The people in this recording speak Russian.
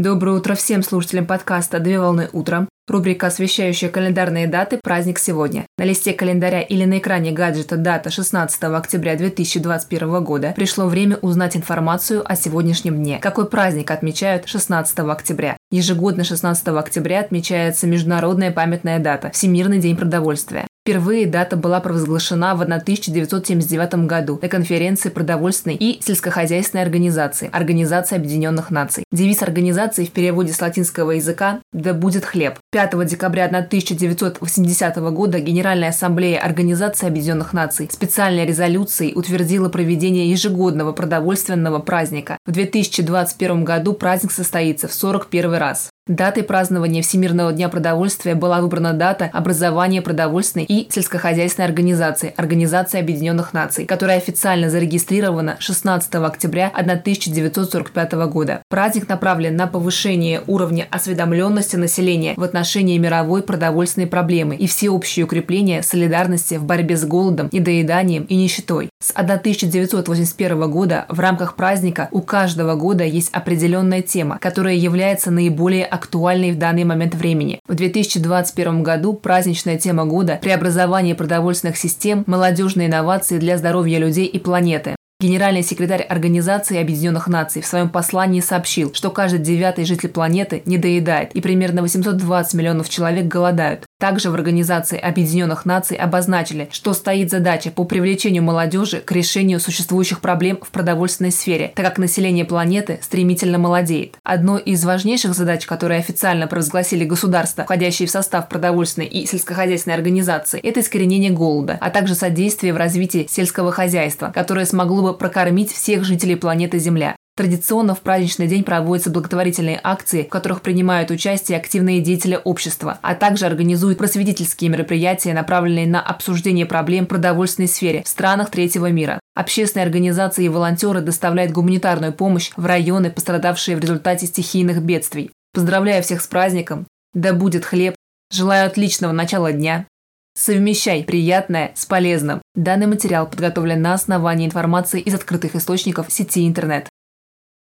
Доброе утро всем слушателям подкаста «Две волны утром». Рубрика, освещающая календарные даты «Праздник сегодня». На листе календаря или на экране гаджета дата 16 октября 2021 года пришло время узнать информацию о сегодняшнем дне. Какой праздник отмечают 16 октября? Ежегодно 16 октября отмечается Международная памятная дата – Всемирный день продовольствия. Впервые дата была провозглашена в 1979 году на конференции продовольственной и сельскохозяйственной организации Организации Объединенных Наций. Девиз организации в переводе с латинского языка «Да будет хлеб». 5 декабря 1980 года Генеральная ассамблея Организации Объединенных Наций специальной резолюцией утвердила проведение ежегодного продовольственного праздника. В 2021 году праздник состоится в 41 раз. Датой празднования Всемирного дня продовольствия была выбрана дата образования продовольственной и сельскохозяйственной организации Организации Объединенных Наций, которая официально зарегистрирована 16 октября 1945 года. Праздник направлен на повышение уровня осведомленности населения в отношении мировой продовольственной проблемы и всеобщее укрепление солидарности в борьбе с голодом, недоеданием и нищетой. С 1981 года в рамках праздника у каждого года есть определенная тема, которая является наиболее актуальной в данный момент времени. В 2021 году праздничная тема года – преобразование продовольственных систем, молодежные инновации для здоровья людей и планеты. Генеральный секретарь Организации Объединенных Наций в своем послании сообщил, что каждый девятый житель планеты недоедает и примерно 820 миллионов человек голодают. Также в Организации Объединенных Наций обозначили, что стоит задача по привлечению молодежи к решению существующих проблем в продовольственной сфере, так как население планеты стремительно молодеет. Одной из важнейших задач, которые официально провозгласили государства, входящие в состав продовольственной и сельскохозяйственной организации, это искоренение голода, а также содействие в развитии сельского хозяйства, которое смогло бы прокормить всех жителей планеты Земля. Традиционно в праздничный день проводятся благотворительные акции, в которых принимают участие активные деятели общества, а также организуют просветительские мероприятия, направленные на обсуждение проблем продовольственной сфере в странах третьего мира. Общественные организации и волонтеры доставляют гуманитарную помощь в районы, пострадавшие в результате стихийных бедствий. Поздравляю всех с праздником! Да будет хлеб! Желаю отличного начала дня! Совмещай приятное с полезным. Данный материал подготовлен на основании информации из открытых источников сети интернет.